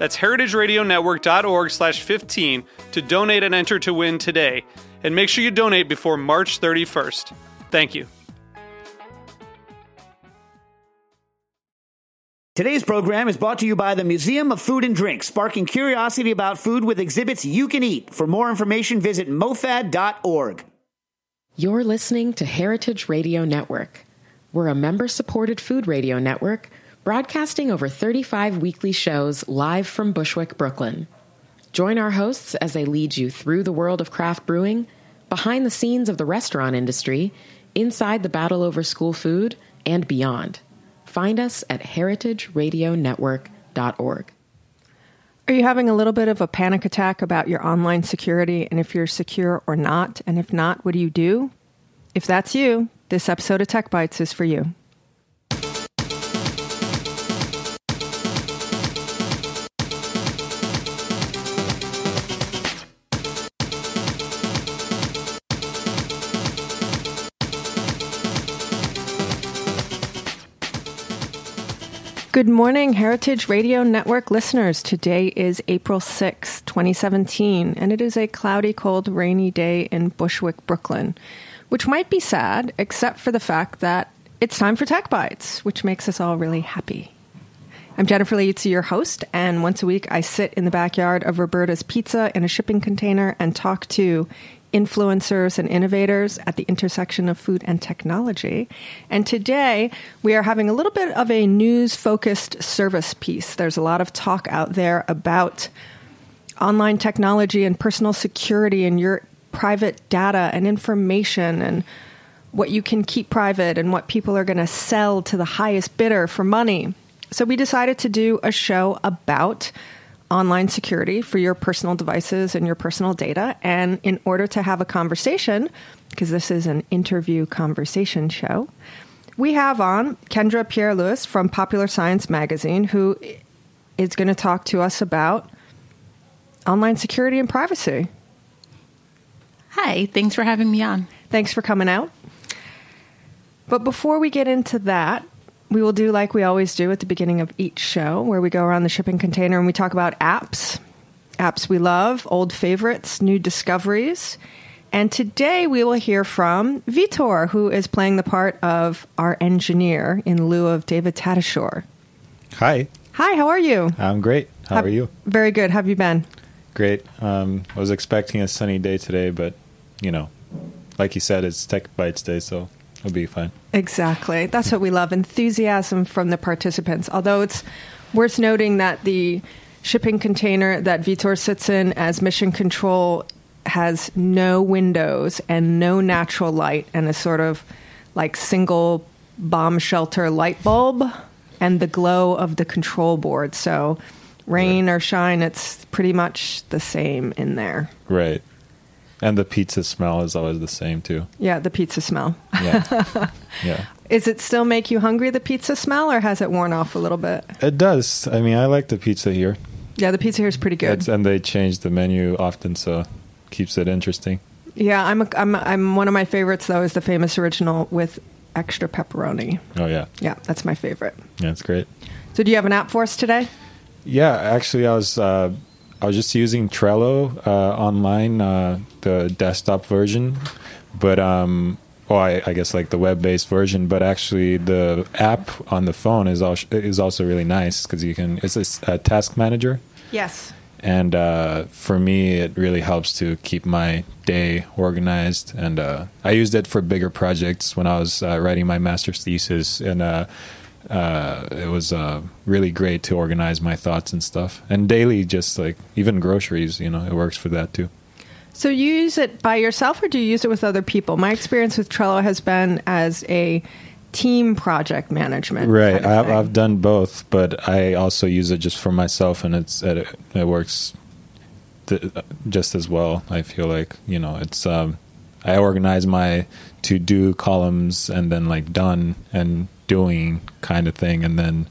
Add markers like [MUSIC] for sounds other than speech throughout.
That's heritageradionetwork.org slash 15 to donate and enter to win today. And make sure you donate before March 31st. Thank you. Today's program is brought to you by the Museum of Food and Drink, sparking curiosity about food with exhibits you can eat. For more information, visit mofad.org. You're listening to Heritage Radio Network. We're a member supported food radio network broadcasting over 35 weekly shows live from Bushwick, Brooklyn. Join our hosts as they lead you through the world of craft brewing, behind the scenes of the restaurant industry, inside the battle over school food, and beyond. Find us at heritageradionetwork.org. Are you having a little bit of a panic attack about your online security and if you're secure or not? And if not, what do you do? If that's you, this episode of Tech Bites is for you. Good morning, Heritage Radio Network listeners. Today is April 6, 2017, and it is a cloudy, cold, rainy day in Bushwick, Brooklyn, which might be sad, except for the fact that it's time for Tech Bites, which makes us all really happy. I'm Jennifer Liuzzi, your host, and once a week I sit in the backyard of Roberta's Pizza in a shipping container and talk to influencers and innovators at the intersection of food and technology. And today we are having a little bit of a news focused service piece. There's a lot of talk out there about online technology and personal security and your private data and information and what you can keep private and what people are going to sell to the highest bidder for money. So we decided to do a show about online security for your personal devices and your personal data. And in order to have a conversation, because this is an interview conversation show, we have on Kendra Pierre-Louis from Popular Science Magazine, who is going to talk to us about online security and privacy. Hi, thanks for having me on. Thanks for coming out. But before we get into that, we will do like we always do at the beginning of each show, where we go around the shipping container and we talk about apps, apps we love, old favorites, new discoveries. And today we will hear from Vitor, who is playing the part of our engineer in lieu of David Tadashore. Hi. Hi, how are you? I'm great. How Have- are you? Very good. How have you been? Great. Um, I was expecting a sunny day today, but you know, like you said, it's Tech Bites Day, so it'll be fine. Exactly. That's what we love enthusiasm from the participants. Although it's worth noting that the shipping container that Vitor sits in as mission control has no windows and no natural light and a sort of like single bomb shelter light bulb and the glow of the control board. So, rain or shine, it's pretty much the same in there. Right. And the pizza smell is always the same too. Yeah, the pizza smell. Yeah. [LAUGHS] yeah. Is it still make you hungry, the pizza smell, or has it worn off a little bit? It does. I mean, I like the pizza here. Yeah, the pizza here is pretty good. It's, and they change the menu often, so keeps it interesting. yeah, I'm, a, I'm I'm one of my favorites though is the famous original with extra pepperoni. Oh yeah. Yeah, that's my favorite. Yeah, it's great. So, do you have an app for us today? Yeah, actually, I was uh, I was just using Trello uh, online, uh, the desktop version, but um, well, I, I guess like the web-based version. But actually, the app on the phone is also is also really nice because you can. It's a task manager, Yes. and uh, for me, it really helps to keep my day organized. And uh, I used it for bigger projects when I was uh, writing my master's thesis, and uh, it was uh, really great to organize my thoughts and stuff. And daily, just like even groceries, you know, it works for that too. So you use it by yourself or do you use it with other people? My experience with Trello has been as a team project management. Right. kind of I've. I've done both, but I also use it just for myself, and it's it, it works th- just as well. I feel like you know it's um, I organize my to do columns and then like done and doing kind of thing, and then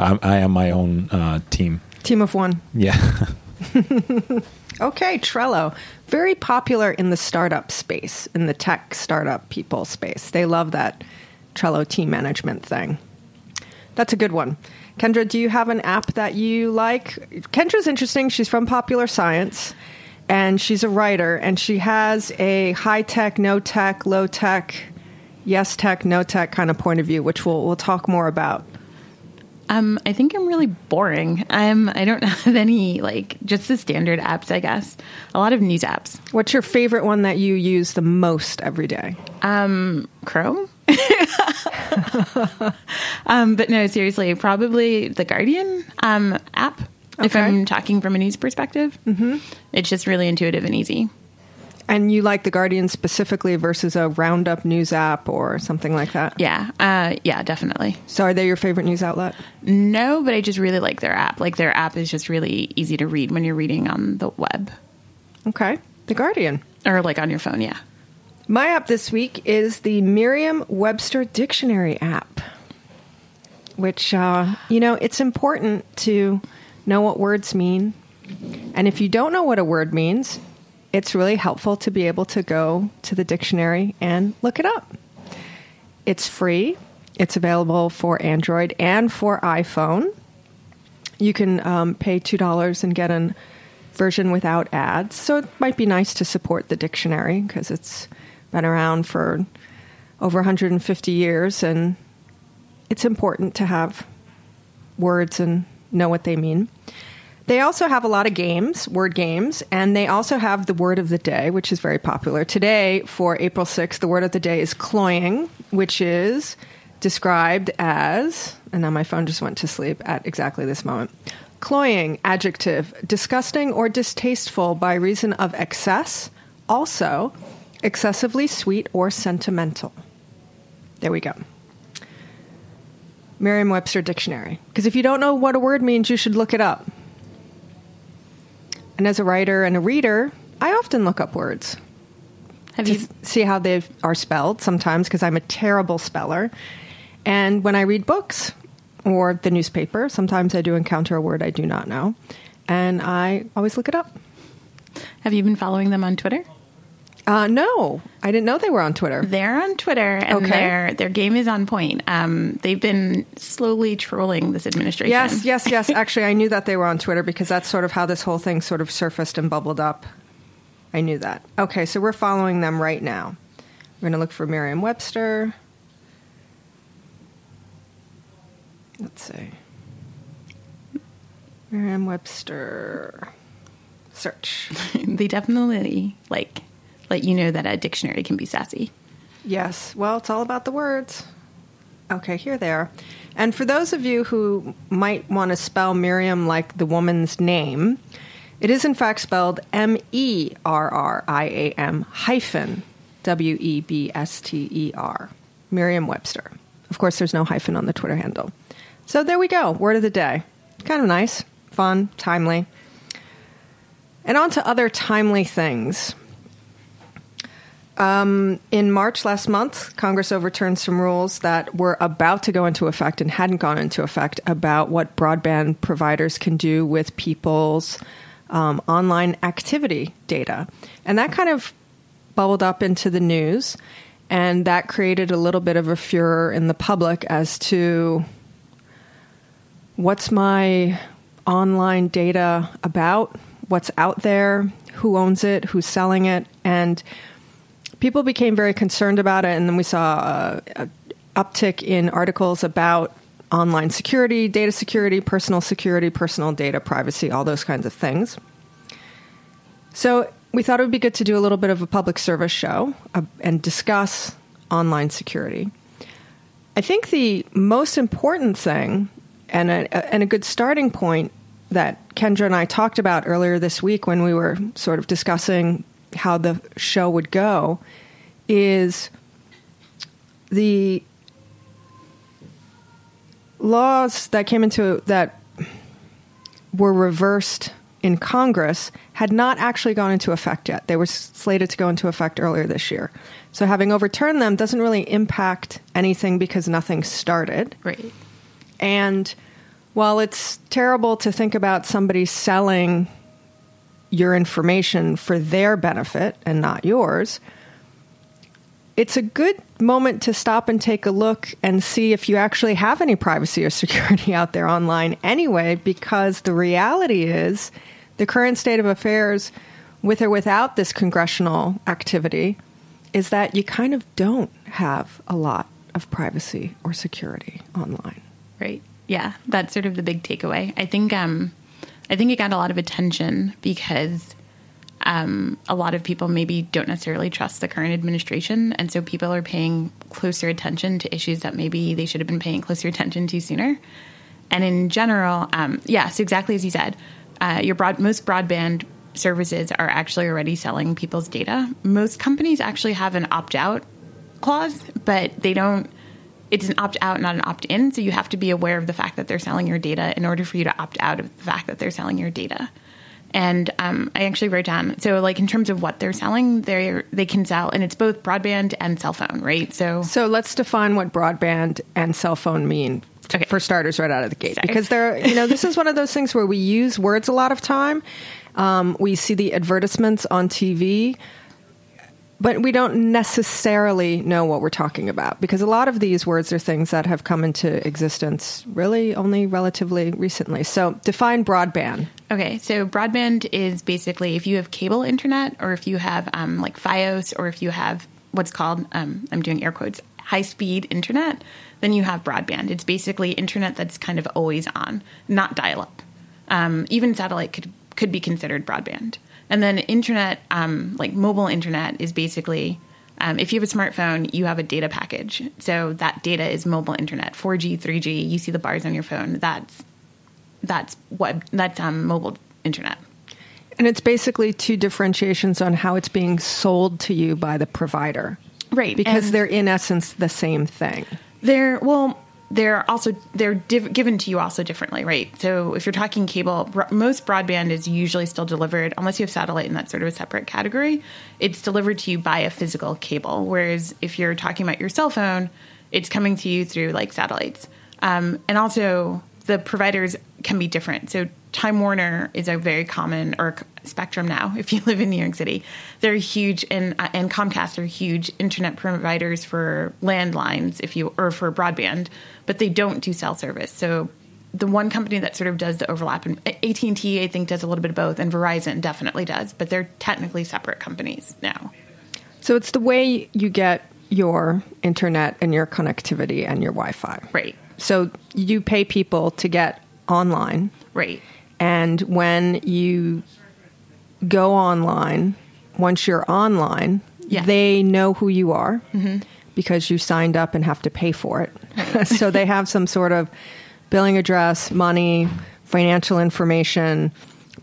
I'm, I am my own uh, team. team of one. Yeah. [LAUGHS] Okay, Trello. Very popular in the startup space, in the tech startup people space. They love that Trello team management thing. That's a good one. Kendra, do you have an app that you like? Kendra's interesting. She's from Popular Science and she's a writer and she has a high tech, no tech, low tech, yes tech, no tech kind of point of view, which we'll, we'll talk more about. Um, I think I'm really boring. I'm. I don't [LAUGHS] have any like just the standard apps. I guess a lot of news apps. What's your favorite one that you use the most every day? Um, Chrome. [LAUGHS] um, but no, seriously, probably the Guardian um, app. If I'm talking from a news perspective, mm-hmm. it's just really intuitive and easy. And you like The Guardian specifically versus a Roundup news app or something like that? Yeah, uh, yeah, definitely. So are they your favorite news outlet? No, but I just really like their app. Like their app is just really easy to read when you're reading on the web Okay. The Guardian. or like on your phone. Yeah. My app this week is the Merriam Webster Dictionary app, which, uh, you know, it's important to know what words mean. And if you don't know what a word means, it's really helpful to be able to go to the dictionary and look it up. It's free, it's available for Android and for iPhone. You can um, pay $2 and get an version without ads. So it might be nice to support the dictionary because it's been around for over 150 years and it's important to have words and know what they mean. They also have a lot of games, word games, and they also have the word of the day, which is very popular. Today, for April 6th, the word of the day is cloying, which is described as, and now my phone just went to sleep at exactly this moment. Cloying, adjective, disgusting or distasteful by reason of excess, also excessively sweet or sentimental. There we go. Merriam Webster Dictionary. Because if you don't know what a word means, you should look it up. And as a writer and a reader, I often look up words Have to you? see how they are spelled sometimes because I'm a terrible speller. And when I read books or the newspaper, sometimes I do encounter a word I do not know. And I always look it up. Have you been following them on Twitter? Uh, no, I didn't know they were on Twitter. They're on Twitter, and Okay. their their game is on point. Um, they've been slowly trolling this administration. Yes, yes, yes. Actually, I knew that they were on Twitter because that's sort of how this whole thing sort of surfaced and bubbled up. I knew that. Okay, so we're following them right now. We're going to look for Merriam Webster. Let's see. Merriam Webster. Search. [LAUGHS] they definitely like let you know that a dictionary can be sassy. Yes. Well, it's all about the words. Okay, here they are. And for those of you who might want to spell Miriam like the woman's name, it is in fact spelled M E R R I A M hyphen W E B S T E R. Merriam Webster. Of course, there's no hyphen on the Twitter handle. So there we go. Word of the day. Kind of nice, fun, timely. And on to other timely things. In March last month, Congress overturned some rules that were about to go into effect and hadn't gone into effect about what broadband providers can do with people's um, online activity data. And that kind of bubbled up into the news, and that created a little bit of a furor in the public as to what's my online data about, what's out there, who owns it, who's selling it, and people became very concerned about it, and then we saw a, a uptick in articles about online security, data security, personal security, personal data privacy, all those kinds of things. So we thought it would be good to do a little bit of a public service show uh, and discuss online security. I think the most important thing and a, and a good starting point that Kendra and I talked about earlier this week when we were sort of discussing how the show would go is the laws that came into that were reversed in Congress had not actually gone into effect yet. They were slated to go into effect earlier this year. So having overturned them doesn't really impact anything because nothing started. Right. And while it's terrible to think about somebody selling your information for their benefit and not yours, it's a good moment to stop and take a look and see if you actually have any privacy or security out there online anyway, because the reality is the current state of affairs, with or without this congressional activity, is that you kind of don't have a lot of privacy or security online. Right. Yeah, that's sort of the big takeaway. I think um, I think it got a lot of attention because um, a lot of people maybe don't necessarily trust the current administration, and so people are paying closer attention to issues that maybe they should have been paying closer attention to sooner. And in general, um, yes, exactly as you said, uh, your broad, most broadband services are actually already selling people's data. Most companies actually have an opt out clause, but they don't. It's an opt out, not an opt in. So you have to be aware of the fact that they're selling your data in order for you to opt out of the fact that they're selling your data. And um, I actually wrote down so like in terms of what they're selling, they they can sell, and it's both broadband and cell phone, right? So so let's define what broadband and cell phone mean. Okay. For starters, right out of the gate, Sorry. because they're you know this is one of those things where we use words a lot of time. Um, we see the advertisements on TV, but we don't necessarily know what we're talking about because a lot of these words are things that have come into existence really only relatively recently. So, define broadband. Okay, so broadband is basically if you have cable internet or if you have um, like Fios or if you have what's called, um, I'm doing air quotes, high speed internet, then you have broadband. It's basically internet that's kind of always on, not dial up. Um, even satellite could, could be considered broadband. And then internet, um, like mobile internet, is basically um, if you have a smartphone, you have a data package. So that data is mobile internet, 4G, 3G. You see the bars on your phone. That's that's what that's um, mobile internet. And it's basically two differentiations on how it's being sold to you by the provider, right? Because and they're in essence the same thing. They're well, they're also they're div- given to you also differently, right? So if you're talking cable, most broadband is usually still delivered unless you have satellite and that's sort of a separate category. It's delivered to you by a physical cable, whereas if you're talking about your cell phone, it's coming to you through like satellites. Um, and also the providers can be different. So Time Warner is a very common, or Spectrum now, if you [LAUGHS] live in New York City. They're huge, and uh, and Comcast are huge internet providers for landlines, if you or for broadband, but they don't do cell service. So the one company that sort of does the overlap, and AT and T, I think, does a little bit of both, and Verizon definitely does, but they're technically separate companies now. So it's the way you get your internet and your connectivity and your Wi-Fi, right? So you pay people to get online, right? And when you go online, once you're online, yeah. they know who you are mm-hmm. because you signed up and have to pay for it. Right. [LAUGHS] so they have some sort of billing address, money, financial information,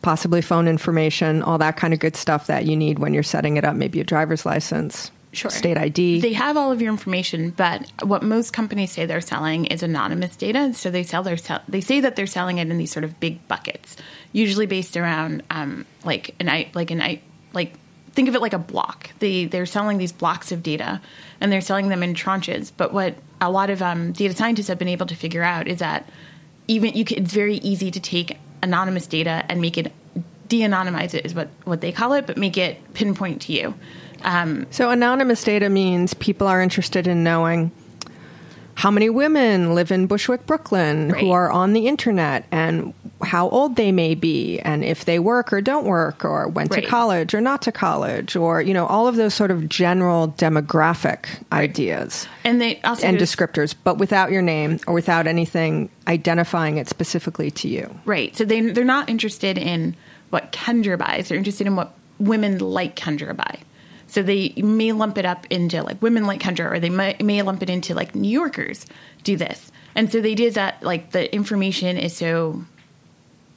possibly phone information, all that kind of good stuff that you need when you're setting it up, maybe a driver's license. Sure. State ID. They have all of your information, but what most companies say they're selling is anonymous data. So they sell their they say that they're selling it in these sort of big buckets, usually based around um, like an I like an I like think of it like a block. They they're selling these blocks of data, and they're selling them in tranches. But what a lot of um, data scientists have been able to figure out is that even you can, it's very easy to take anonymous data and make it de-anonymize it is what what they call it, but make it pinpoint to you. Um, so anonymous data means people are interested in knowing how many women live in Bushwick, Brooklyn, right. who are on the internet, and how old they may be and if they work or don't work or went Right. to college or not to college or you know all of those sort of general demographic ideas And they also and descriptors but without your name or without anything identifying it specifically to you Right. So they they're not interested in what Kendra buys. They're interested in what women like Kendra buy. So they may lump it up into like women like Kendra, or they may, may lump it into like New Yorkers do this. And so they did that. Like the information is so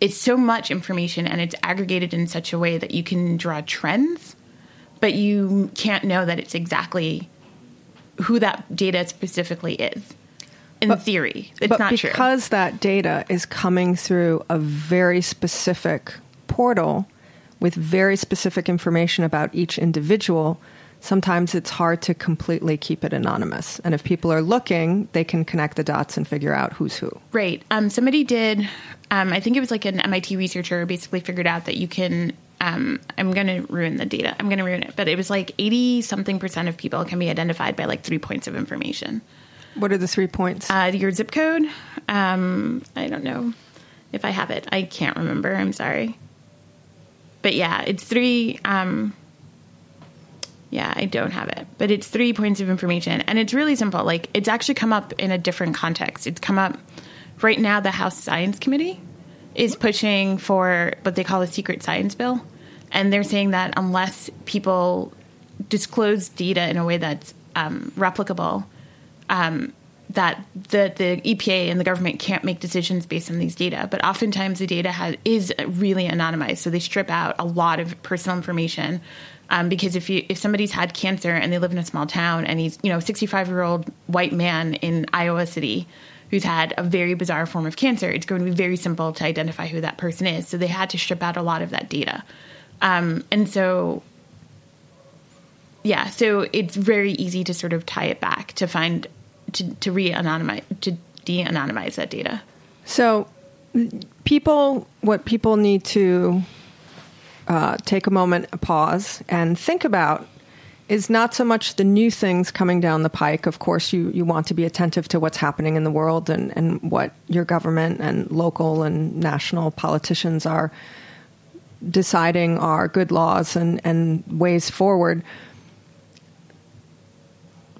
it's so much information and it's aggregated in such a way that you can draw trends, but you can't know that it's exactly who that data specifically is. In theory, it's but not true. because that data is coming through a very specific portal with very specific information about each individual sometimes it's hard to completely keep it anonymous and if people are looking they can connect the dots and figure out who's who Right. Um, somebody did, um, I think it was like an MIT researcher basically figured out that you can, um, I'm going to ruin the data. I'm going to ruin it. But it was like 80 something percent of people can be identified by like three points of information. what are the three points Uh, your zip code, um, I don't know if I have it. I can't remember. I'm sorry. But yeah, it's three. Um, yeah, I don't have it, but it's three points of information, and it's really simple. Like it's actually come up in a different context. It's come up right now. The House Science Committee is pushing for what they call a secret science bill, and they're saying that unless people disclose data in a way that's um, replicable, um, that the, the EPA and the government can't make decisions based on these data. But oftentimes the data has, is really anonymized, so they strip out a lot of personal information. Um, because if you if somebody's had cancer and they live in a small town and he's you know 65 year old white man in Iowa City who's had a very bizarre form of cancer, it's going to be very simple to identify who that person is. So they had to strip out a lot of that data, um, and so yeah, so it's very easy to sort of tie it back to find to to re-anonymize to de-anonymize that data. So, people, what people need to uh, take a moment, a pause, and think about is not so much the new things coming down the pike. Of course, you, you want to be attentive to what's happening in the world and, and what your government and local and national politicians are deciding are good laws and, and ways forward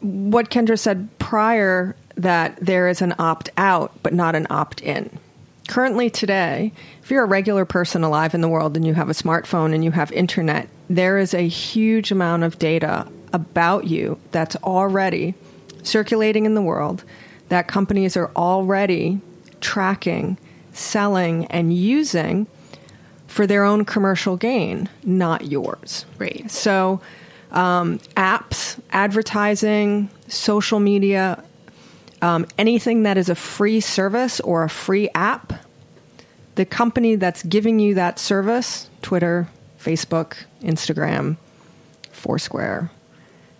what Kendra said prior that there is an opt out but not an opt in. Currently, today, if you're a regular person alive in the world and you have a smartphone and you have internet, there is a huge amount of data about you that's already circulating in the world that companies are already tracking, selling, and using for their own commercial gain, not yours. Right. So, um, apps, advertising, social media, um, anything that is a free service or a free app, the company that's giving you that service, Twitter, Facebook, Instagram, Foursquare,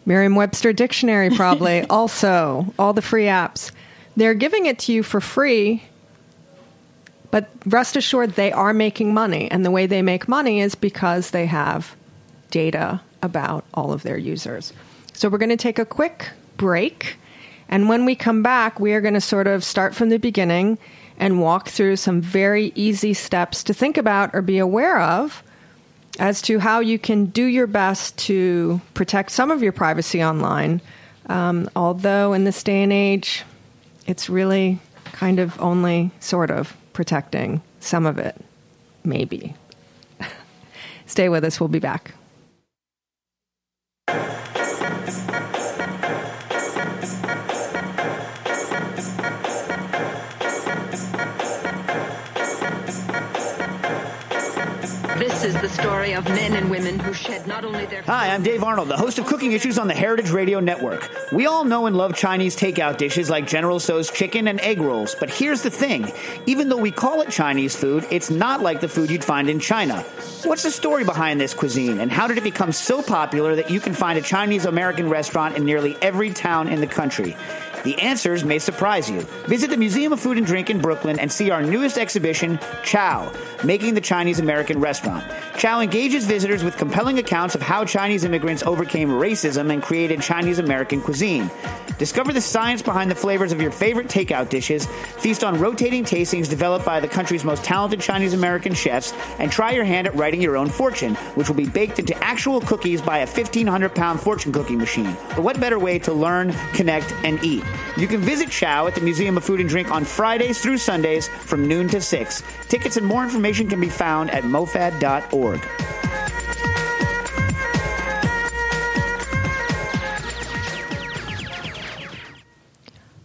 Merriam Webster Dictionary, probably [LAUGHS] also, all the free apps, they're giving it to you for free. But rest assured, they are making money. And the way they make money is because they have data about all of their users. So we're going to take a quick break. And when we come back, we are going to sort of start from the beginning and walk through some very easy steps to think about or be aware of as to how you can do your best to protect some of your privacy online. Um, although in this day and age, it's really kind of only sort of protecting some of it, maybe. [LAUGHS] Stay with us, we'll be back. This the story of men and women who shed not only their Hi, I'm Dave Arnold, the host of Cooking Issues on the Heritage Radio Network. We all know and love Chinese takeout dishes like General Tso's chicken and egg rolls, but here's the thing. Even though we call it Chinese food, it's not like the food you'd find in China. What's the story behind this cuisine, and how did it become so popular that you can find a Chinese American restaurant in nearly every town in the country? The answers may surprise you. Visit the Museum of Food and Drink in Brooklyn and see our newest exhibition, Chow, Making the Chinese American Restaurant. Chow engages visitors with compelling accounts of how Chinese immigrants overcame racism and created Chinese American cuisine. Discover the science behind the flavors of your favorite takeout dishes, feast on rotating tastings developed by the country's most talented Chinese American chefs, and try your hand at writing your own fortune, which will be baked into actual cookies by a 1,500 pound fortune cooking machine. But what better way to learn, connect, and eat? You can visit Chow at the Museum of Food and Drink on Fridays through Sundays from noon to 6. Tickets and more information can be found at mofad.org.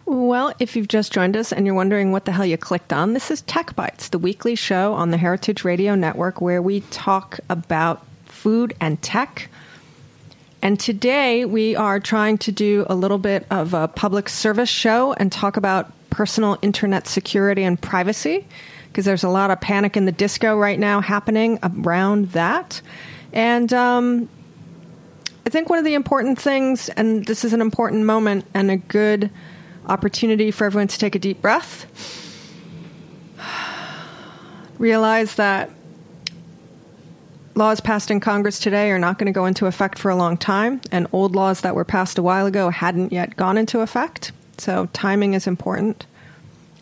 Well, if you've just joined us and you're wondering what the hell you clicked on, this is Tech Bites, the weekly show on the Heritage Radio Network where we talk about food and tech. And today we are trying to do a little bit of a public service show and talk about personal internet security and privacy because there's a lot of panic in the disco right now happening around that. And um, I think one of the important things, and this is an important moment and a good opportunity for everyone to take a deep breath, [SIGHS] realize that laws passed in Congress today are not going to go into effect for a long time, and old laws that were passed a while ago hadn't yet gone into effect. So timing is important.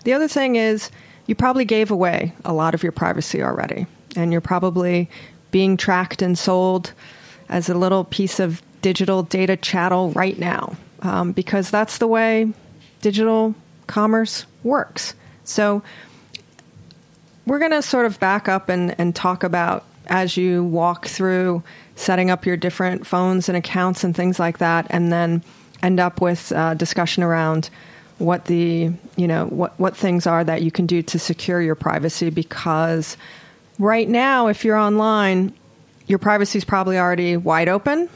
The other thing is, you probably gave away a lot of your privacy already, and you're probably being tracked and sold as a little piece of digital data chattel right now, um, because that's the way digital commerce works. So we're going to sort of back up and, and talk about as you walk through setting up your different phones and accounts and things like that, and then end up with a discussion around what the you know what what things are that you can do to secure your privacy. Because right now if you're online your privacy is probably already wide open.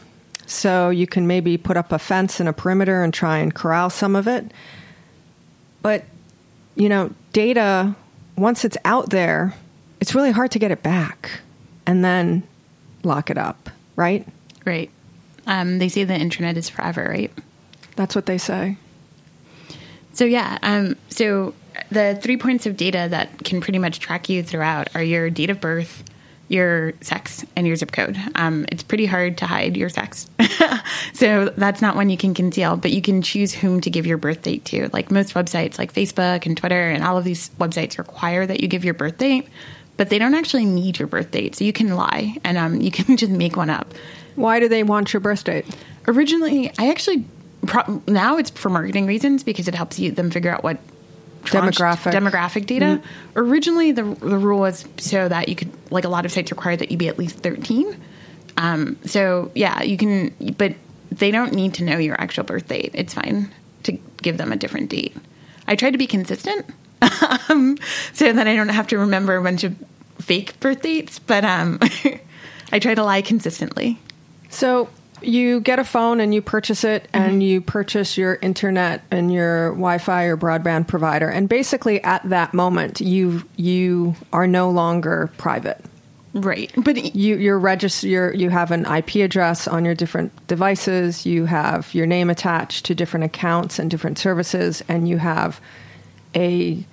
So you can maybe put up a fence and a perimeter and try and corral some of it. But you know data once it's out there it's really hard to get it back and then lock it up right Right. Um, they say the internet is forever, right? that's what they say So yeah, um, so the three points of data that can pretty much track you throughout are your date of birth, your sex, and your zip code. Um, it's pretty hard to hide your sex, [LAUGHS] so that's not one you can conceal. But you can choose whom to give your birth date to. Like most websites, like Facebook and Twitter, and all of these websites require that you give your birth date, but they don't actually need your birth date, so you can lie and um, you can [LAUGHS] just make one up. why do they want your birth date Originally, I actually pro- now it's for marketing reasons because it helps you them figure out what Demographic. demographic data. Originally, the the rule was so that you could like a lot of sites require that you be at least thirteen. Um, so yeah, you can, but they don't need to know your actual birth date. It's fine to give them a different date. I try to be consistent um, [LAUGHS] so that I don't have to remember a bunch of fake birth dates, but um, [LAUGHS] I try to lie consistently. So you get a phone and you purchase it and you purchase your internet and your Wi-Fi or broadband provider and basically at that moment you you are no longer private. Right. But You you're register you're, you have an IP address on your different devices, you have your name attached to different accounts and different services and you have a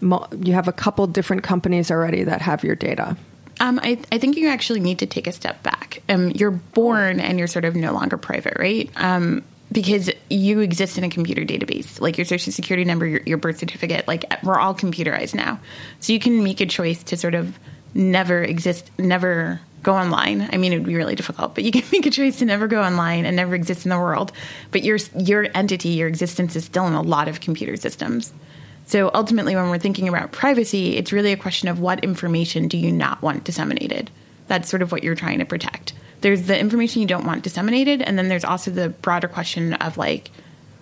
you have a couple different companies already that have your data. Um, I, I think you actually need to take a step back. Um, you're born and you're sort of no longer private, right? Um, because you exist in a computer database, like your social security number, your, your birth certificate. Like we're all computerized now, so you can make a choice to sort of never exist, never go online. I mean, it would be really difficult, but you can [LAUGHS] make a choice to never go online and never exist in the world. But your your entity, your existence, is still in a lot of computer systems. So ultimately, when we're thinking about privacy, it's really a question of what information do you not want disseminated. That's sort of what you're trying to protect. There's the information you don't want disseminated, and then there's also the broader question of like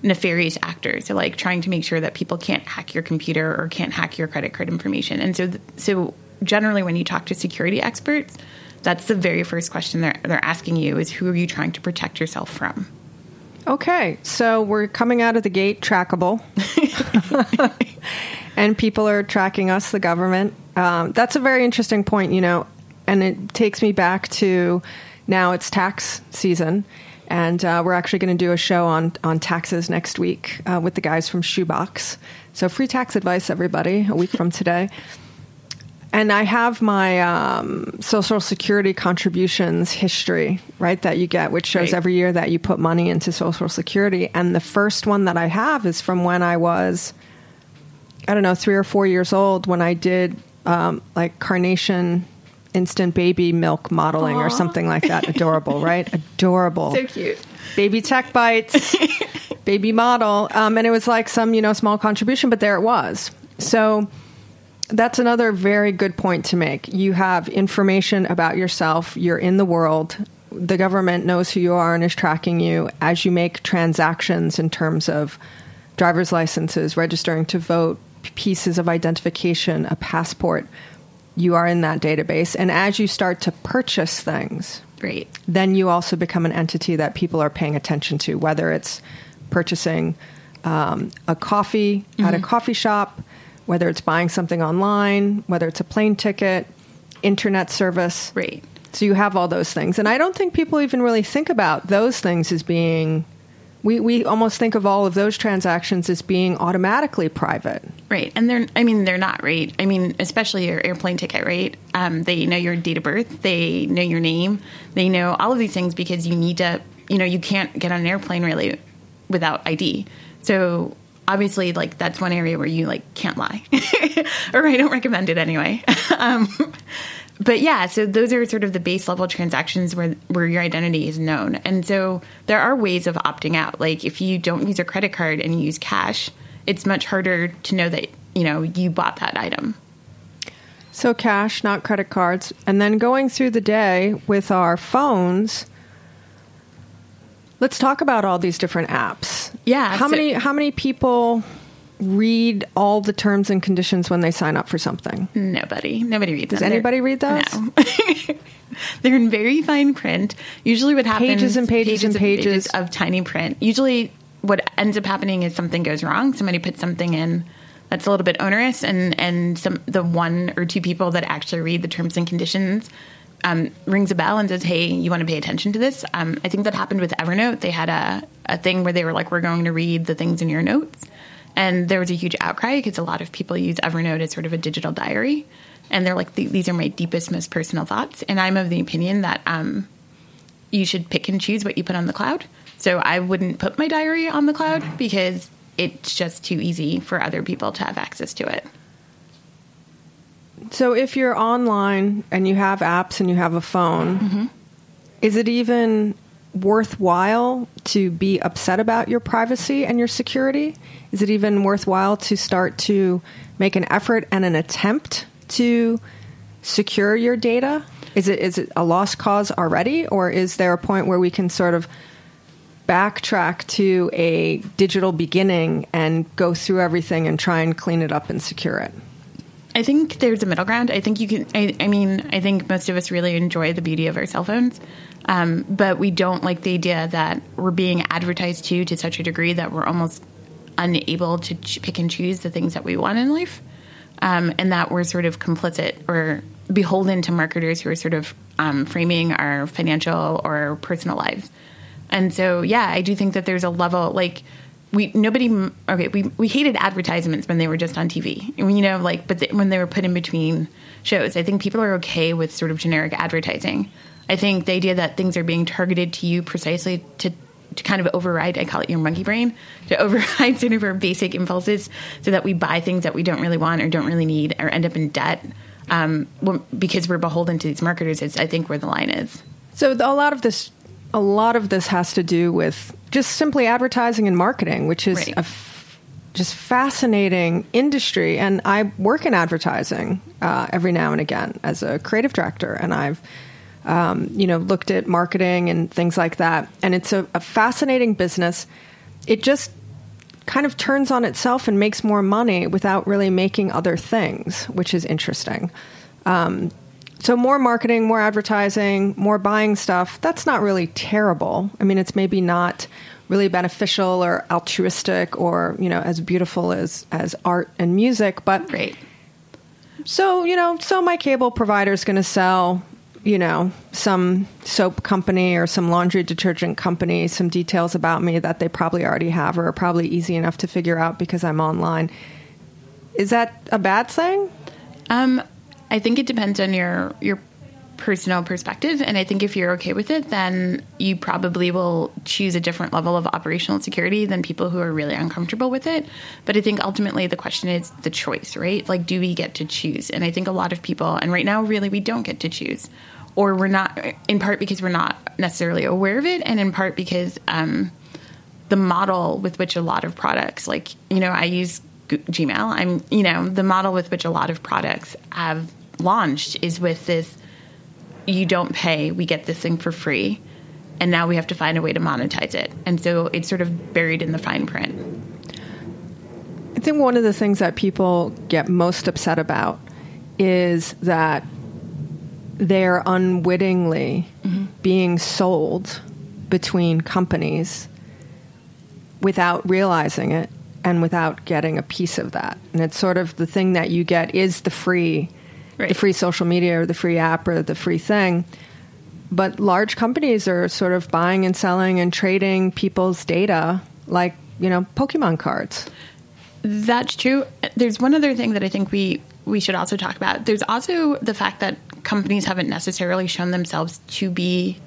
nefarious actors. So like trying to make sure that people can't hack your computer or can't hack your credit card information. And so, th- so generally, when you talk to security experts, that's the very first question they're they're asking you is who are you trying to protect yourself from? Okay, so we're coming out of the gate trackable, [LAUGHS] and people are tracking us, the government. Um, that's a very interesting point, you know, and it takes me back to now it's tax season, And uh, we're actually going to do a show on, on taxes next week uh, with the guys from Shoebox. So, free tax advice, everybody, a week from today. [LAUGHS] And I have my um, Social Security contributions history, right, that you get, which shows Right. every year that you put money into Social Security. And the first one that I have is from when I was, I don't know, three or four years old when I did um, like carnation instant baby milk modeling or something like that. Adorable, right? [LAUGHS] Adorable So cute. baby tech bites, [LAUGHS] baby model, um, and it was like some you know small contribution, but there it was. So that's another very good point to make. You have information about yourself. You're in the world. The government knows who you are and is tracking you as you make transactions in terms of driver's licenses, registering to vote, pieces of identification, a passport. You are in that database. And as you start to purchase things, Right. then you also become an entity that people are paying attention to, whether it's purchasing um, a coffee at a coffee shop, whether it's buying something online, whether it's a plane ticket, internet service. Right. So you have all those things. And I don't think people even really think about those things as being, we, we almost think of all of those transactions as being automatically private. Right. And they're, I mean, they're not, right? I mean, especially your airplane ticket, right? Um, they know your date of birth, they know your name, they know all of these things because you need to, you know, you can't get on an airplane really without ID. So obviously, like, that's one area where you, like, can't lie. [LAUGHS] or I don't recommend it anyway. [LAUGHS] um, but yeah, so those are sort of the base level transactions where where your identity is known. And so there are ways of opting out. Like if you don't use a credit card and you use cash, it's much harder to know that, you know, you bought that item. So cash, not credit cards. And then going through the day with our phones, let's talk about all these different apps. Yeah, How so- many how many people read all the terms and conditions when they sign up for something? Nobody. Nobody reads Does them. They're- anybody read those? No. [LAUGHS] They're in very fine print. Usually what happens Pages and pages and pages. of tiny print. Usually what ends up happening is something goes wrong. Somebody puts something in that's a little bit onerous and and some the one or two people that actually read the terms and conditions um, rings a bell and says, "Hey, you want to pay attention to this?" Um, I think that happened with Evernote. They had a a thing where they were like, "We're going to read the things in your notes," and there was a huge outcry because a lot of people use Evernote as sort of a digital diary, and they're like, "These are my deepest, most personal thoughts." And I'm of the opinion that um, you should pick and choose what you put on the cloud. So I wouldn't put my diary on the cloud because it's just too easy for other people to have access to it. So if you're online and you have apps and you have a phone, mm-hmm. is it even worthwhile to be upset about your privacy and your security? Is it even worthwhile to start to make an effort and an attempt to secure your data? Is it is it a lost cause already or is there a point where we can sort of backtrack to a digital beginning and go through everything and try and clean it up and secure it? I think there's a middle ground. I think you can. I, I mean, I think most of us really enjoy the beauty of our cell phones, um, but we don't like the idea that we're being advertised to to such a degree that we're almost unable to ch- pick and choose the things that we want in life, um, and that we're sort of complicit or beholden to marketers who are sort of um, framing our financial or personal lives. And so, yeah, I do think that there's a level like we nobody okay we we hated advertisements when they were just on TV. You know, like but the, when they were put in between shows, I think people are okay with sort of generic advertising. I think the idea that things are being targeted to you precisely to to kind of override, I call it your monkey brain, to [LAUGHS] override sort of our basic impulses so that we buy things that we don't really want or don't really need or end up in debt um, because we're beholden to these marketers is, I think, where the line is. So a lot of this, a lot of this has to do with just simply advertising and marketing, which is Right. a f- just fascinating industry. And I work in advertising uh, every now and again as a creative director, and I've um, you know looked at marketing and things like that. And it's a, a fascinating business. It just kind of turns on itself and makes more money without really making other things, which is interesting. Um, so more marketing, more advertising, more buying stuff. That's not really terrible. I mean, it's maybe not really beneficial or altruistic or you know as beautiful as as art and music, but Right. so you know, so my cable provider is going to sell you know, some soap company or some laundry detergent company some details about me that they probably already have or are probably easy enough to figure out because I'm online. Is that a bad thing? Um, I think it depends on your your personal perspective, and I think if you're okay with it, then you probably will choose a different level of operational security than people who are really uncomfortable with it. But I think ultimately the question is the choice, right? Like, do we get to choose? And I think a lot of people, and right now, really, we don't get to choose, or we're not. In part because we're not necessarily aware of it, and in part because um, the model with which a lot of products, like you know, I use Gmail. I'm, you know, the model with which a lot of products have launched is with this you don't pay, we get this thing for free. And now we have to find a way to monetize it. And so it's sort of buried in the fine print. I think one of the things that people get most upset about is that they're unwittingly mm-hmm. being sold between companies without realizing it and without getting a piece of that. And it's sort of the thing that you get is the free right. the free social media or the free app or the free thing. But large companies are sort of buying and selling and trading people's data like, you know, Pokemon cards. That's true. There's one other thing that I think we we should also talk about. There's also the fact that companies haven't necessarily shown themselves to be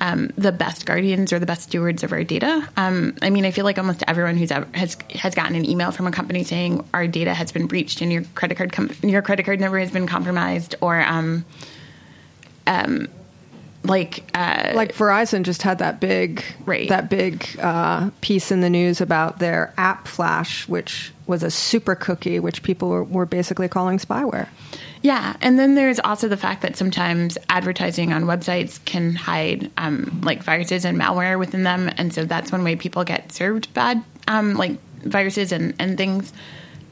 um, the best guardians or the best stewards of our data. Um, I mean, I feel like almost everyone who's ever, has has gotten an email from a company saying our data has been breached and your credit card com- your credit card number has been compromised, or um, um, like uh, like Verizon just had that big right. that big uh, piece in the news about their AppFlash, which was a super cookie, which people were, were basically calling spyware. Yeah, and then there's also the fact that sometimes advertising on websites can hide um, like viruses and malware within them, and so that's one way people get served bad um, like viruses and, and things.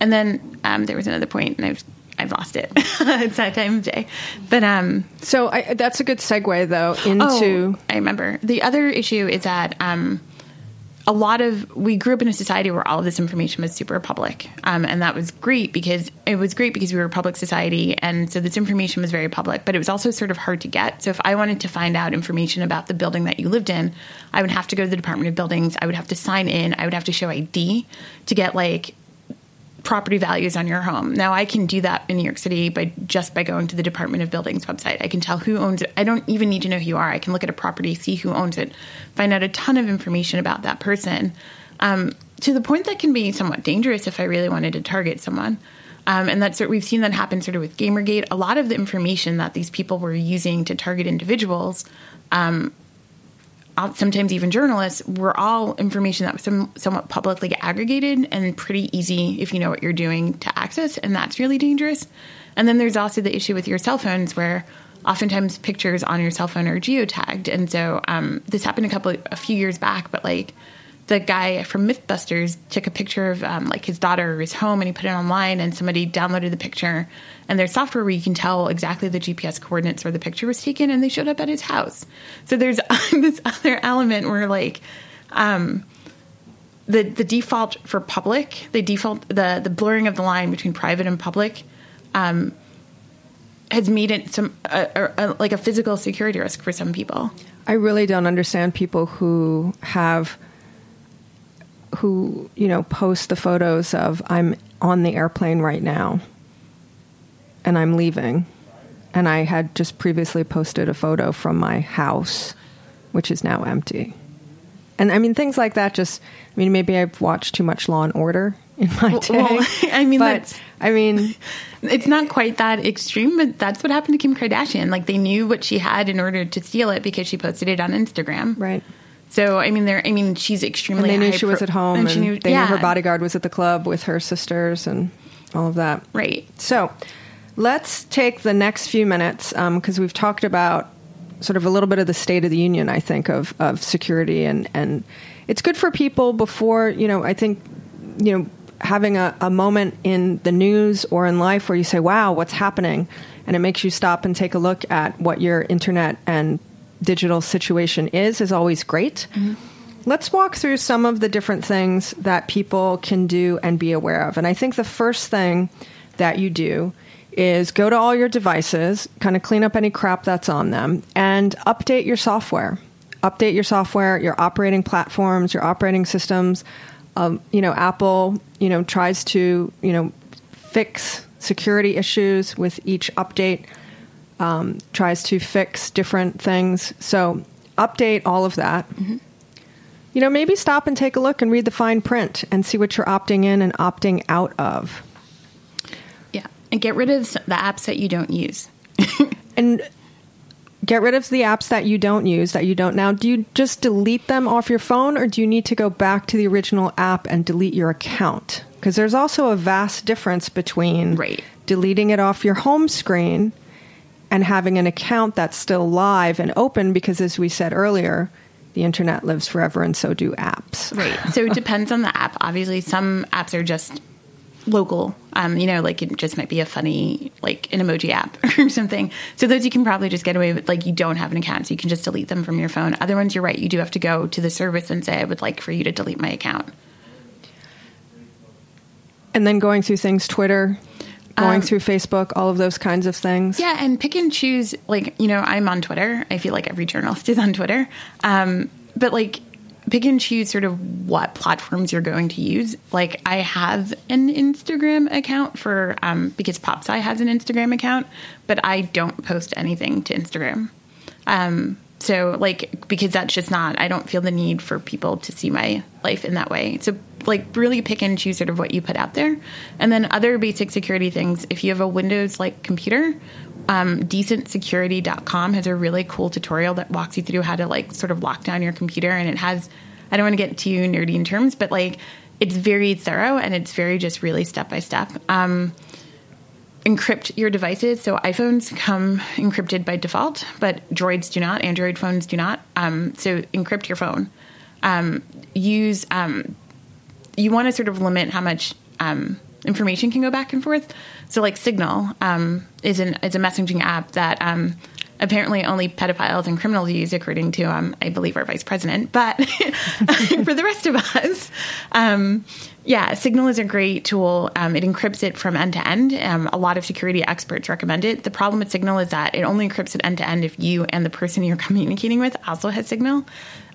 And then um, there was another point, and I've I've lost it. [LAUGHS] it's that time of day. But um, so I, that's a good segue though into. Oh, I remember the other issue is that um, a lot of we grew up in a society where all of this information was super public, um, and that was great because it was great because we were a public society, and so this information was very public. But it was also sort of hard to get. So if I wanted to find out information about the building that you lived in, I would have to go to the Department of Buildings. I would have to sign in. I would have to show ID to get like property values on your home. Now I can do that in New York City by just by going to the Department of Buildings website. I can tell who owns it. I don't even need to know who you are. I can look at a property, see who owns it, find out a ton of information about that person. Um, to the point that can be somewhat dangerous if I really wanted to target someone. Um, and that's we've seen that happen sort of with Gamergate. A lot of the information that these people were using to target individuals um, sometimes even journalists, were all information that was some, somewhat publicly aggregated and pretty easy if you know what you're doing to access, and that's really dangerous. And then there's also the issue with your cell phones where oftentimes pictures on your cell phone are geotagged, and so um, this happened a couple a few years back, but like the guy from MythBusters took a picture of um, like his daughter or his home and he put it online and somebody downloaded the picture and there's software where you can tell exactly the GPS coordinates where the picture was taken and they showed up at his house. So there's [LAUGHS] this other element where like um, the the default for public, the default the the blurring of the line between private and public um, has made it some a, a, like a physical security risk for some people. I really don't understand people who have who you know post the photos of I'm on the airplane right now and I'm leaving and I had just previously posted a photo from my house which is now empty. And I mean things like that just I mean maybe I've watched too much Law and Order in my day. Well, [LAUGHS] I mean but I mean [LAUGHS] it's not quite that extreme, but that's what happened to Kim Kardashian. Like they knew what she had in order to steal it because she posted it on Instagram. Right. So I mean, there. I mean, she's extremely. And they knew she was at home, and, and knew, they yeah. knew her bodyguard was at the club with her sisters and all of that. Right. So let's take the next few minutes because um, we've talked about sort of a little bit of the state of the union. I think of of security and and it's good for people before you know. I think you know having a, a moment in the news or in life where you say, "Wow, what's happening," and it makes you stop and take a look at what your internet and digital situation is is always great. Mm-hmm. Let's walk through some of the different things that people can do and be aware of. And I think the first thing that you do is go to all your devices, kind of clean up any crap that's on them, and update your software. Update your software, your operating platforms, your operating systems. Um, you know, Apple, you know, tries to, you know, fix security issues with each update, um, tries to fix different things. So update all of that. You know, maybe stop and take a look and read the fine print and see what you're opting in and opting out of. Yeah. And get rid of the apps that you don't use. [LAUGHS] And get rid of the apps that you don't use that you don't now. Do you just delete them off your phone or do you need to go back to the original app and delete your account? Because there's also a vast difference between Right. deleting it off your home screen and having an account that's still live and open because as we said earlier, the internet lives forever and so do apps. Right. So it depends on the app. Obviously, some apps are just local. Um, you know, like it just might be a funny, like an emoji app [LAUGHS] or something. So those you can probably just get away with, like you don't have an account, so you can just delete them from your phone. Other ones, you're right, you do have to go to the service and say, I would like for you to delete my account. And then going through things Twitter, going through Facebook, all of those kinds of things. Yeah, and pick and choose. Like, you know, I'm on Twitter. I feel like every journalist [LAUGHS] is on Twitter. Um, but like, pick and choose sort of what platforms you're going to use. Like, I have an Instagram account for um, because PopSci has an Instagram account, but I don't post anything to Instagram. Um, so like because that's just not I don't feel the need for people to see my life in that way. So like really pick and choose sort of what you put out there. And then other basic security things, if you have a Windows like computer, um, decentsecurity.com has a really cool tutorial that walks you through how to like sort of lock down your computer and it has I don't want to get too nerdy in terms, but like it's very thorough and it's very just really step by step. Um, encrypt your devices. So iPhones come encrypted by default, but Droids do not. Android phones do not. Um, so encrypt your phone. Um, use um, you want to sort of limit how much um, information can go back and forth. So like Signal um, is an is a messaging app that. Um, Apparently, only pedophiles and criminals use, according to, um, I believe, our vice president. But [LAUGHS] for the rest of us, um, yeah, Signal is a great tool. Um, it encrypts it from end to end. Um, a lot of security experts recommend it. The problem with Signal is that it only encrypts it end to end if you and the person you're [LAUGHS] communicating with also has Signal.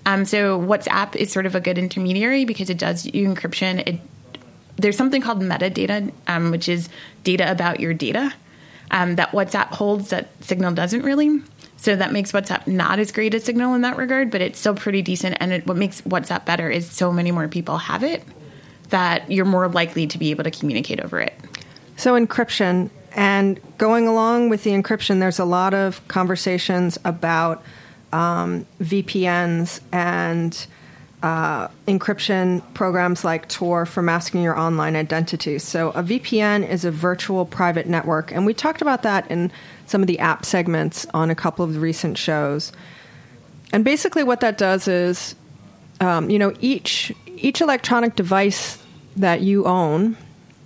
Um, so WhatsApp is sort of a good intermediary because it does encryption. It there's something called metadata, um, which is data about your data um, that WhatsApp holds that Signal doesn't really. So that makes WhatsApp not as great as Signal in that regard, but it's still pretty decent. And it, what makes WhatsApp better is so many more people have it that you're more likely to be able to communicate over it. So encryption and going along with the encryption, there's a lot of conversations about um, VPNs and uh, encryption programs like Tor for masking your online identity. So a VPN is a virtual private network, and we talked about that in some of the app segments on a couple of the recent shows. And basically, what that does is, um, you know, each each electronic device that you own,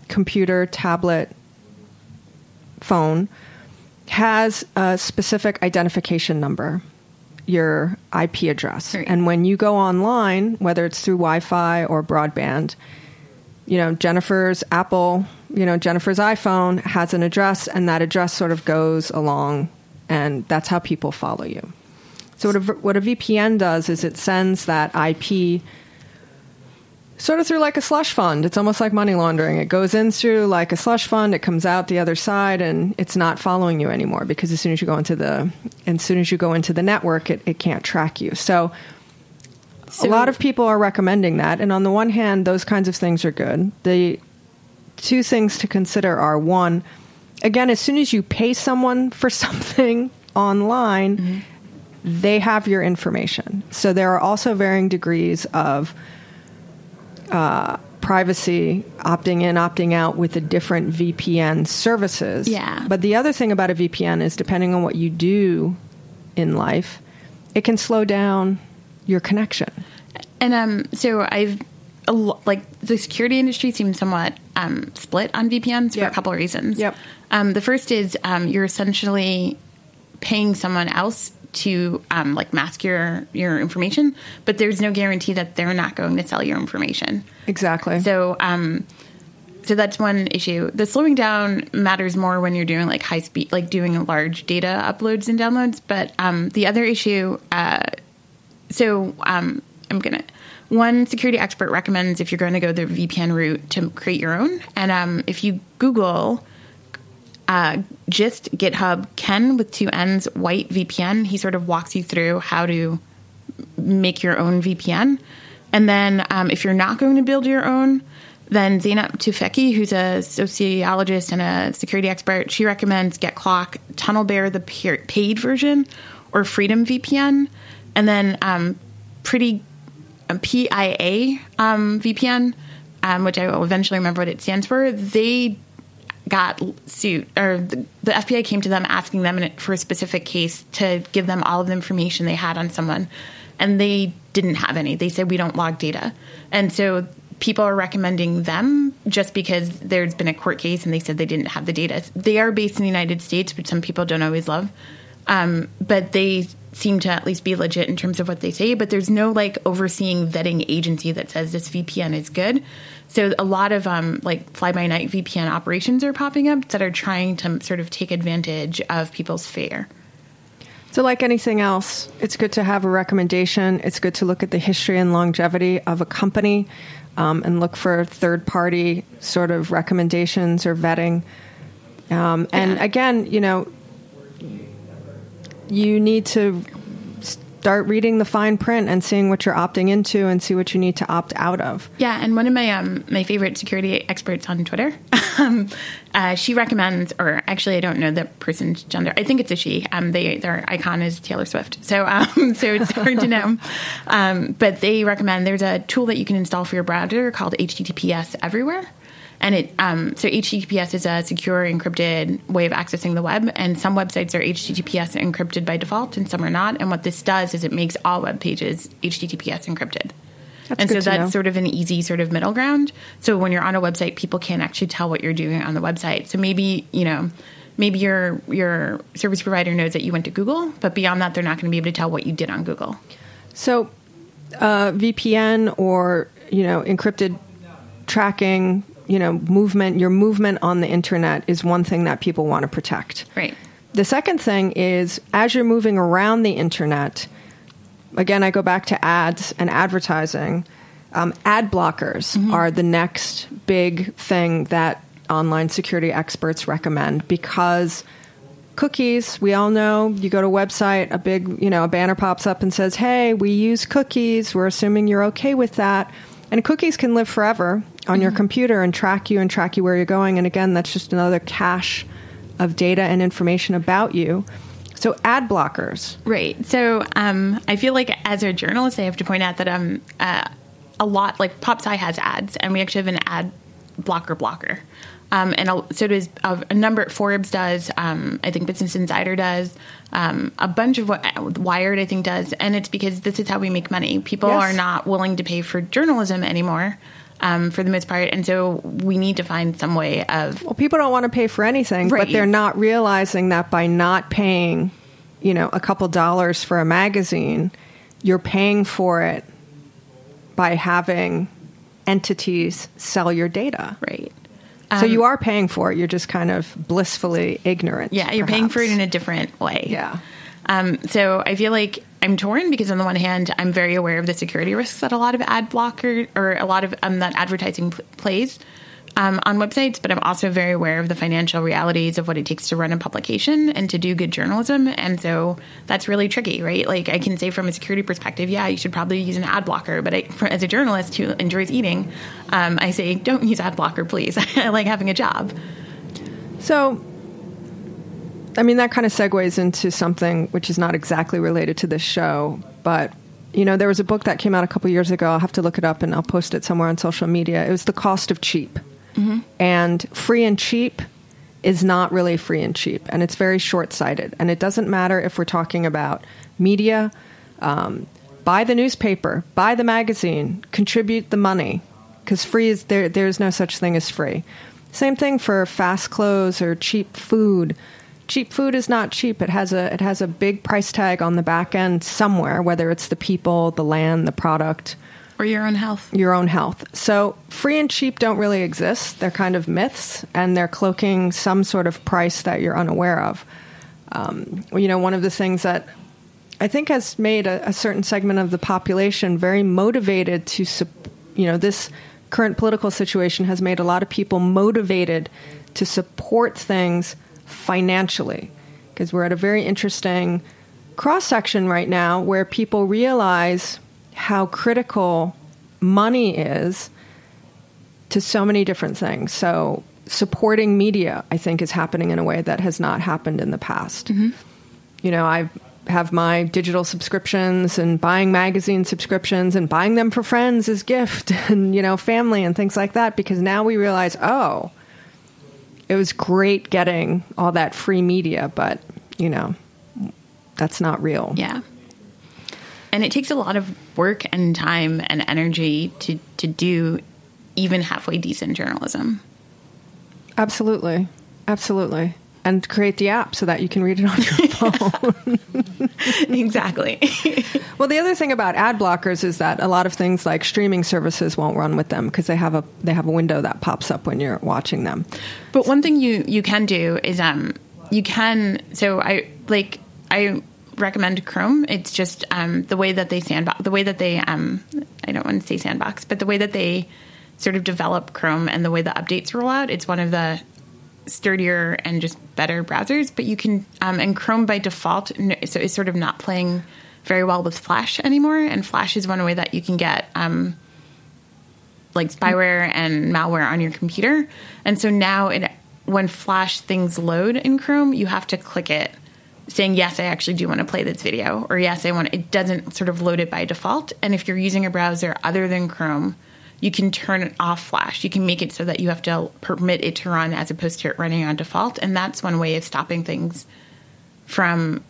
computer, tablet, phone, has a specific identification number, your IP address. Right. And when you go online, whether it's through Wi Fi or broadband, you know, Jennifer's Apple, you know, Jennifer's iPhone has an address, and that address sort of goes along, and that's how people follow you. So, what a, what a VPN does is it sends that IP sort of through like a slush fund. It's almost like money laundering. It goes in through like a slush fund, it comes out the other side, and it's not following you anymore because as soon as you go into the as soon as you go into the network, it, it can't track you. So, a lot of people are recommending that, and on the one hand, those kinds of things are good. The two things to consider are one, again, as soon as you pay someone for [LAUGHS] something online, mm-hmm. they have your information. So there are also varying degrees of uh, privacy, opting in, opting out with the different VPN services. Yeah. But the other thing about a VPN is depending on what you do in life, it can slow down your connection. And um, so I've a lo- like the security industry seems somewhat um, split on VPNs for Yep. a couple of reasons. Yep. Um, the first is um, you're essentially paying someone else to um, like mask your your information, but there's no guarantee that they're not going to sell your information. Exactly. So, um, so that's one issue. The slowing down matters more when you're doing like high speed, like doing large data uploads and downloads. But um, the other issue, uh, so um, I'm gonna. One security expert recommends if you're going to go the VPN route to create your own, and um, if you Google uh, just GitHub Ken with two N's white VPN, he sort of walks you through how to make your own VPN. And then um, if you're not going to build your own, then Zeynep Tufekci, who's a sociologist and a security expert, she recommends GetCloak, TunnelBear, the paid version, or Freedome VPN. And then um, pretty um, PIA um, VPN, um, which I will eventually remember what it stands for. They got sued, or the, the FBI came to them asking them for a specific case to give them all of the information they had on someone, and they didn't have any. They said we don't log data, and so people are recommending them just because there's been a court case and they said they didn't have the data. They are based in the United States, which some people don't always love, um, but they seem to at least be legit in terms of what they say. But there's no like overseeing vetting agency that says this VPN is good. So a lot of um, like fly by night VPN operations are popping up that are trying to sort of take advantage of people's fear. So, like anything else, it's good to have a recommendation. It's good to look at the history and longevity of a company um, and look for third party sort of recommendations or vetting. Um, and Yeah. again, you know, you need to start reading the fine print and seeing what you're opting into and see what you need to opt out of. Yeah, and one of my um, my favorite security experts on Twitter, [LAUGHS] um, uh, she recommends, or actually, I don't know the person's gender. I think it's a she. Um, they their icon is Taylor Swift, so [LAUGHS] um, so it's hard to know. Um, but they recommend there's a tool that you can install for your browser called HTTPS Everywhere. And it um, so HTTPS is a secure encrypted way of accessing the web, and some websites are HTTPS encrypted by default, and some are not. And what this does is it makes all web pages HTTPS encrypted. That's and so that's know. sort of an easy sort of middle ground. So when you're on a website, people can't actually tell what you're doing on the website. So maybe you know, maybe your your service provider knows that you went to Google, but beyond that, they're not going to be able to tell what you did on Google. So, uh, VPN or you know encrypted tracking, you know movement, your movement on the internet is one thing that people want to protect. Right. The second thing is as you're moving around the internet, again, I go back to ads and advertising. Um, ad blockers are the next big thing that online security experts recommend because cookies we all know you go to a website a big you know a banner pops up and says hey we use cookies we're assuming you're okay with that and cookies can live forever on your computer and track you and track you where you're going and again that's just another cache of data and information about you so ad blockers Right. So um, I feel like as a journalist, I have to point out that um, uh, a lot, like PopSci has ads, and we actually have an ad blocker blocker. Um, and a, so does a, a number. Forbes does. Um, I think Business Insider does. Um, a bunch of what Wired, I think, does. And it's because this is how we make money. People Yes. are not willing to pay for journalism anymore. Um, for the most part, and so we need to find some way of well people don't want to pay for anything but they're not realizing that by not paying you know a couple dollars for a magazine you're paying for it by having entities sell your data right. so you are paying for it you're just kind of blissfully ignorant Yeah, you're paying for it in a different way. Yeah. Um, so I feel like I'm torn because on the one hand, I'm very aware of the security risks that a lot of ad blocker or a lot of um, that advertising pl- plays um, on websites, but I'm also very aware of the financial realities of what it takes to run a publication and to do good journalism. And so that's really tricky, right? Like I can say from a security perspective, yeah, you should probably use an ad blocker. But I, for, as a journalist who enjoys eating, um, I say don't use ad blocker, please. [LAUGHS] I like having a job. So, I mean, that kind of segues into something which is not exactly related to this show, but you know, there was a book that came out a couple years ago. I'll have to look it up and I'll post it somewhere on social media. It was The Cost of Cheap. And free and cheap is not really free and cheap, and it's very short sighted. And it doesn't matter if we're talking about media, um, buy the newspaper, buy the magazine, contribute the money, because free is there. There's no such thing as free. Same thing for fast clothes or cheap food. Cheap food is not cheap. It has a it has a big price tag on the back end somewhere, whether it's the people, the land, the product, Or your own health. your own health. So, free and cheap don't really exist. They're kind of myths, and they're cloaking some sort of price that you're unaware of. Um, you know, one of the things that I think has made a, a certain segment of the population very motivated to, you know, this current political situation has made a lot of people motivated to support things financially because we're at a very interesting cross section right now where people realize how critical money is to so many different things. So, supporting media, I think, is happening in a way that has not happened in the past. Mm-hmm. You know, I have my digital subscriptions and buying magazine subscriptions and buying them for friends as gift [LAUGHS] and, you know, family and things like that because now we realize, oh, it was great getting all that free media, but, you know, that's not real. Yeah. And it takes a lot of work and time and energy to, to do even halfway decent journalism. Absolutely. Absolutely. And create the app so that you can read it on your [LAUGHS] phone. [LAUGHS] exactly. [LAUGHS] well, the other thing about ad blockers is that a lot of things like streaming services won't run with them because they have a they have a window that pops up when you're watching them. But one thing you you can do is um you can so I like I recommend Chrome. It's just um the way that they sandbox the way that they um I don't want to say sandbox, but the way that they sort of develop Chrome and the way the updates roll out, it's one of the sturdier and just better browsers. But you can um and Chrome by default so is sort of not playing very well with Flash anymore, and Flash is one way that you can get um like spyware and malware on your computer. And so now it when Flash things load in Chrome, you have to click it saying yes, I actually do want to play this video or yes, I want it doesn't sort of load it by default. And if you're using a browser other than Chrome, you can turn it off Flash. You can make it so that you have to permit it to run as opposed to it running on default. And that's one way of stopping things from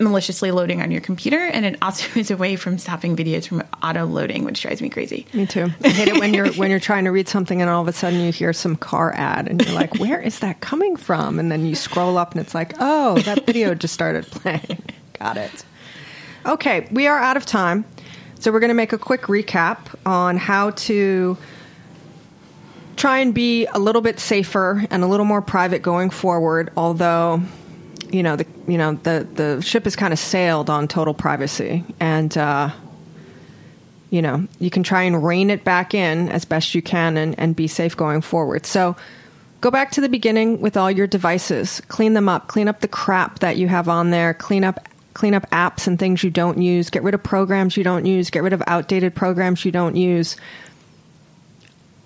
maliciously loading on your computer. And it also [LAUGHS] is a way from stopping videos from auto loading, which drives me crazy. Me too. I hate it when you're when you're trying to read something and all of a sudden you hear some car ad and you're like, "Where is that coming from?" And then you scroll up and it's like, "Oh, that video just started playing." [LAUGHS] Got it. Okay, we are out of time. So we're going to make a quick recap on how to try and be a little bit safer and a little more private going forward, although you know the you know the the ship has kind of sailed on total privacy. And uh, you know you can try and rein it back in as best you can and, and be safe going forward. So go back to the beginning with all your devices. Clean them up. Clean up the crap that you have on there. Clean up clean up apps and things you don't use get rid of programs you don't use get rid of outdated programs you don't use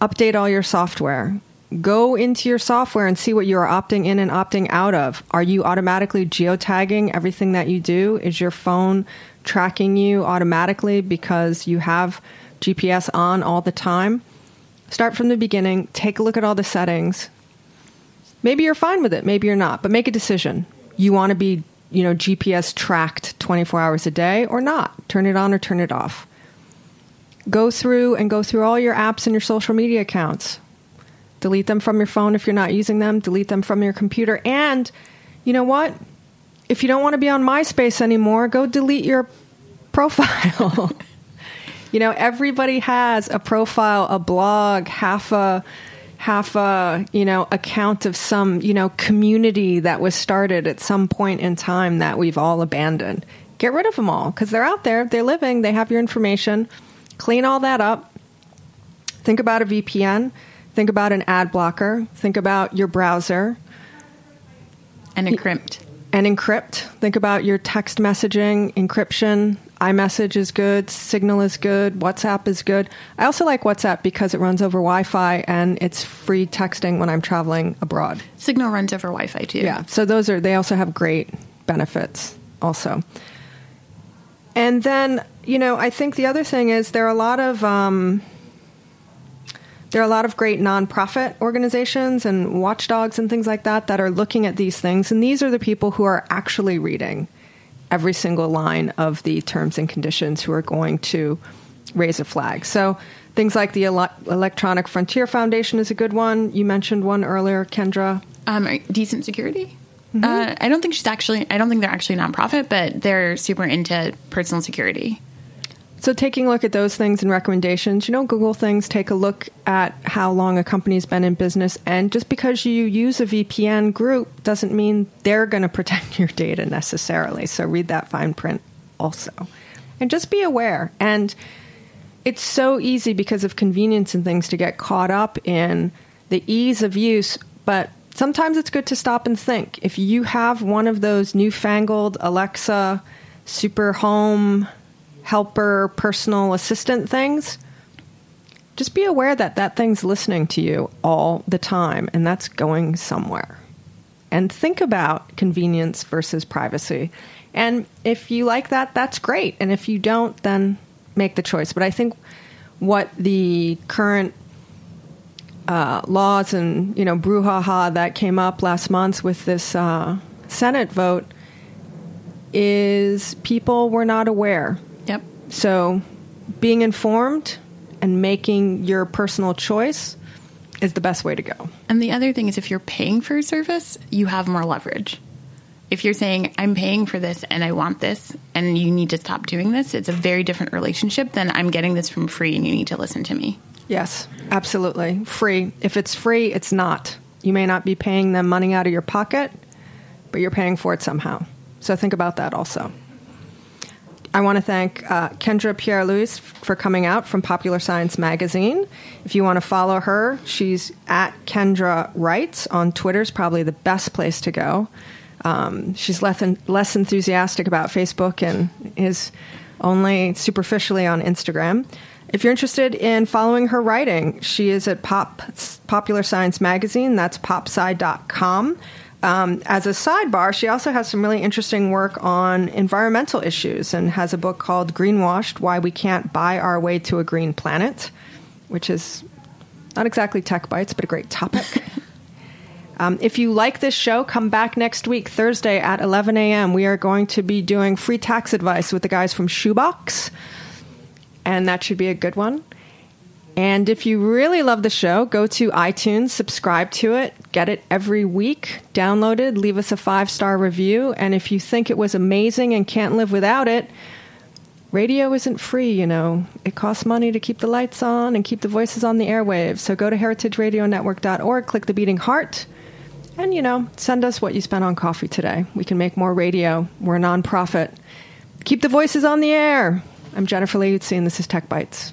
update all your software go into your software and see what you are opting in and opting out of. Are you automatically geotagging everything that you do? Is your phone tracking you automatically because you have GPS on all the time? Start from the beginning, take a look at all the settings. Maybe you're fine with it, maybe you're not, but make a decision. You want to be, you know, GPS tracked 24 hours a day or not? Turn it on or turn it off. Go through and go through all your apps and your social media accounts delete them from your phone if you're not using them, delete them from your computer. And you know what? If you don't want to be on MySpace anymore, go delete your profile. [LAUGHS] you know, everybody has a profile, a blog, half a half a, you know, account of some, you know, community that was started at some point in time that we've all abandoned. Get rid of them all because they're out there, they're living, they have your information. Clean all that up. Think about a VPN. Think about an ad blocker. Think about your browser. And encrypt. And encrypt. Think about your text messaging, encryption. iMessage is good. Signal is good. WhatsApp is good. I also like WhatsApp because it runs over Wi Fi and it's free texting when I'm traveling abroad. Signal runs over Wi Fi too. Yeah. So those are, they also have great benefits also. And then, you know, I think the other thing is there are a lot of, um, there are a lot of great nonprofit organizations and watchdogs and things like that that are looking at these things. And these are the people who are actually reading every single line of the terms and conditions who are going to raise a flag. So things like the Ele- Electronic Frontier Foundation is a good one. You mentioned one earlier, Kendra. Um, decent security. Uh, I don't think she's actually. I don't think they're actually a nonprofit, but they're super into personal security. So, taking a look at those things and recommendations, you know, Google things, take a look at how long a company's been in business. And just because you use a VPN group doesn't mean they're going [LAUGHS] to protect your data necessarily. So, read that fine print also. And just be aware. And it's so easy because of convenience and things to get caught up in the ease of use. But sometimes it's good to stop and think. If you have one of those newfangled Alexa, super home, helper, personal assistant things, just be aware that that thing's listening to you all the time and that's going somewhere. And think about convenience versus privacy. And if you like that, that's great. And if you don't, then make the choice. But I think what the current uh, laws and you know brouhaha that came up last month with this uh, Senate vote is people were not aware. So, being informed and making your personal choice is the best way to go. And the other thing is, if you're paying for a service, you have more leverage. If you're saying, I'm paying for this and I want this and you need to stop doing this, it's a very different relationship than I'm getting this from free and you need to listen to me. Yes, absolutely. Free. If it's free, it's not. You may not be paying them money out of your pocket, but you're paying for it somehow. So, think about that also. I want to thank uh, Kendra Pierre-Louis for coming out from Popular Science Magazine. If you want to follow her, she's at Kendra Writes on Twitter, is probably the best place to go. Um, she's less, less enthusiastic about Facebook and is only superficially on Instagram. If you're interested in following her writing, she is at Pop Popular Science Magazine. That's popsci.com. Um, as a sidebar, she also has some really interesting work on environmental issues and has a book called Greenwashed Why We Can't Buy Our Way to a Green Planet, which is not exactly tech bites, but a great topic. [LAUGHS] um, if you like this show, come back next week, Thursday at 11 a.m. We are going to be doing free tax advice with the guys from Shoebox, and that should be a good one. And if you really love the show, go to iTunes, subscribe to it, get it every week, download it, leave us a five star review. And if you think it was amazing and can't live without it, radio isn't free, you know. It costs money to keep the lights on and keep the voices on the airwaves. So go to heritageradionetwork.org, click the beating heart, and, you know, send us what you spent on coffee today. We can make more radio. We're a nonprofit. Keep the voices on the air. I'm Jennifer Lee and this is Tech Bites.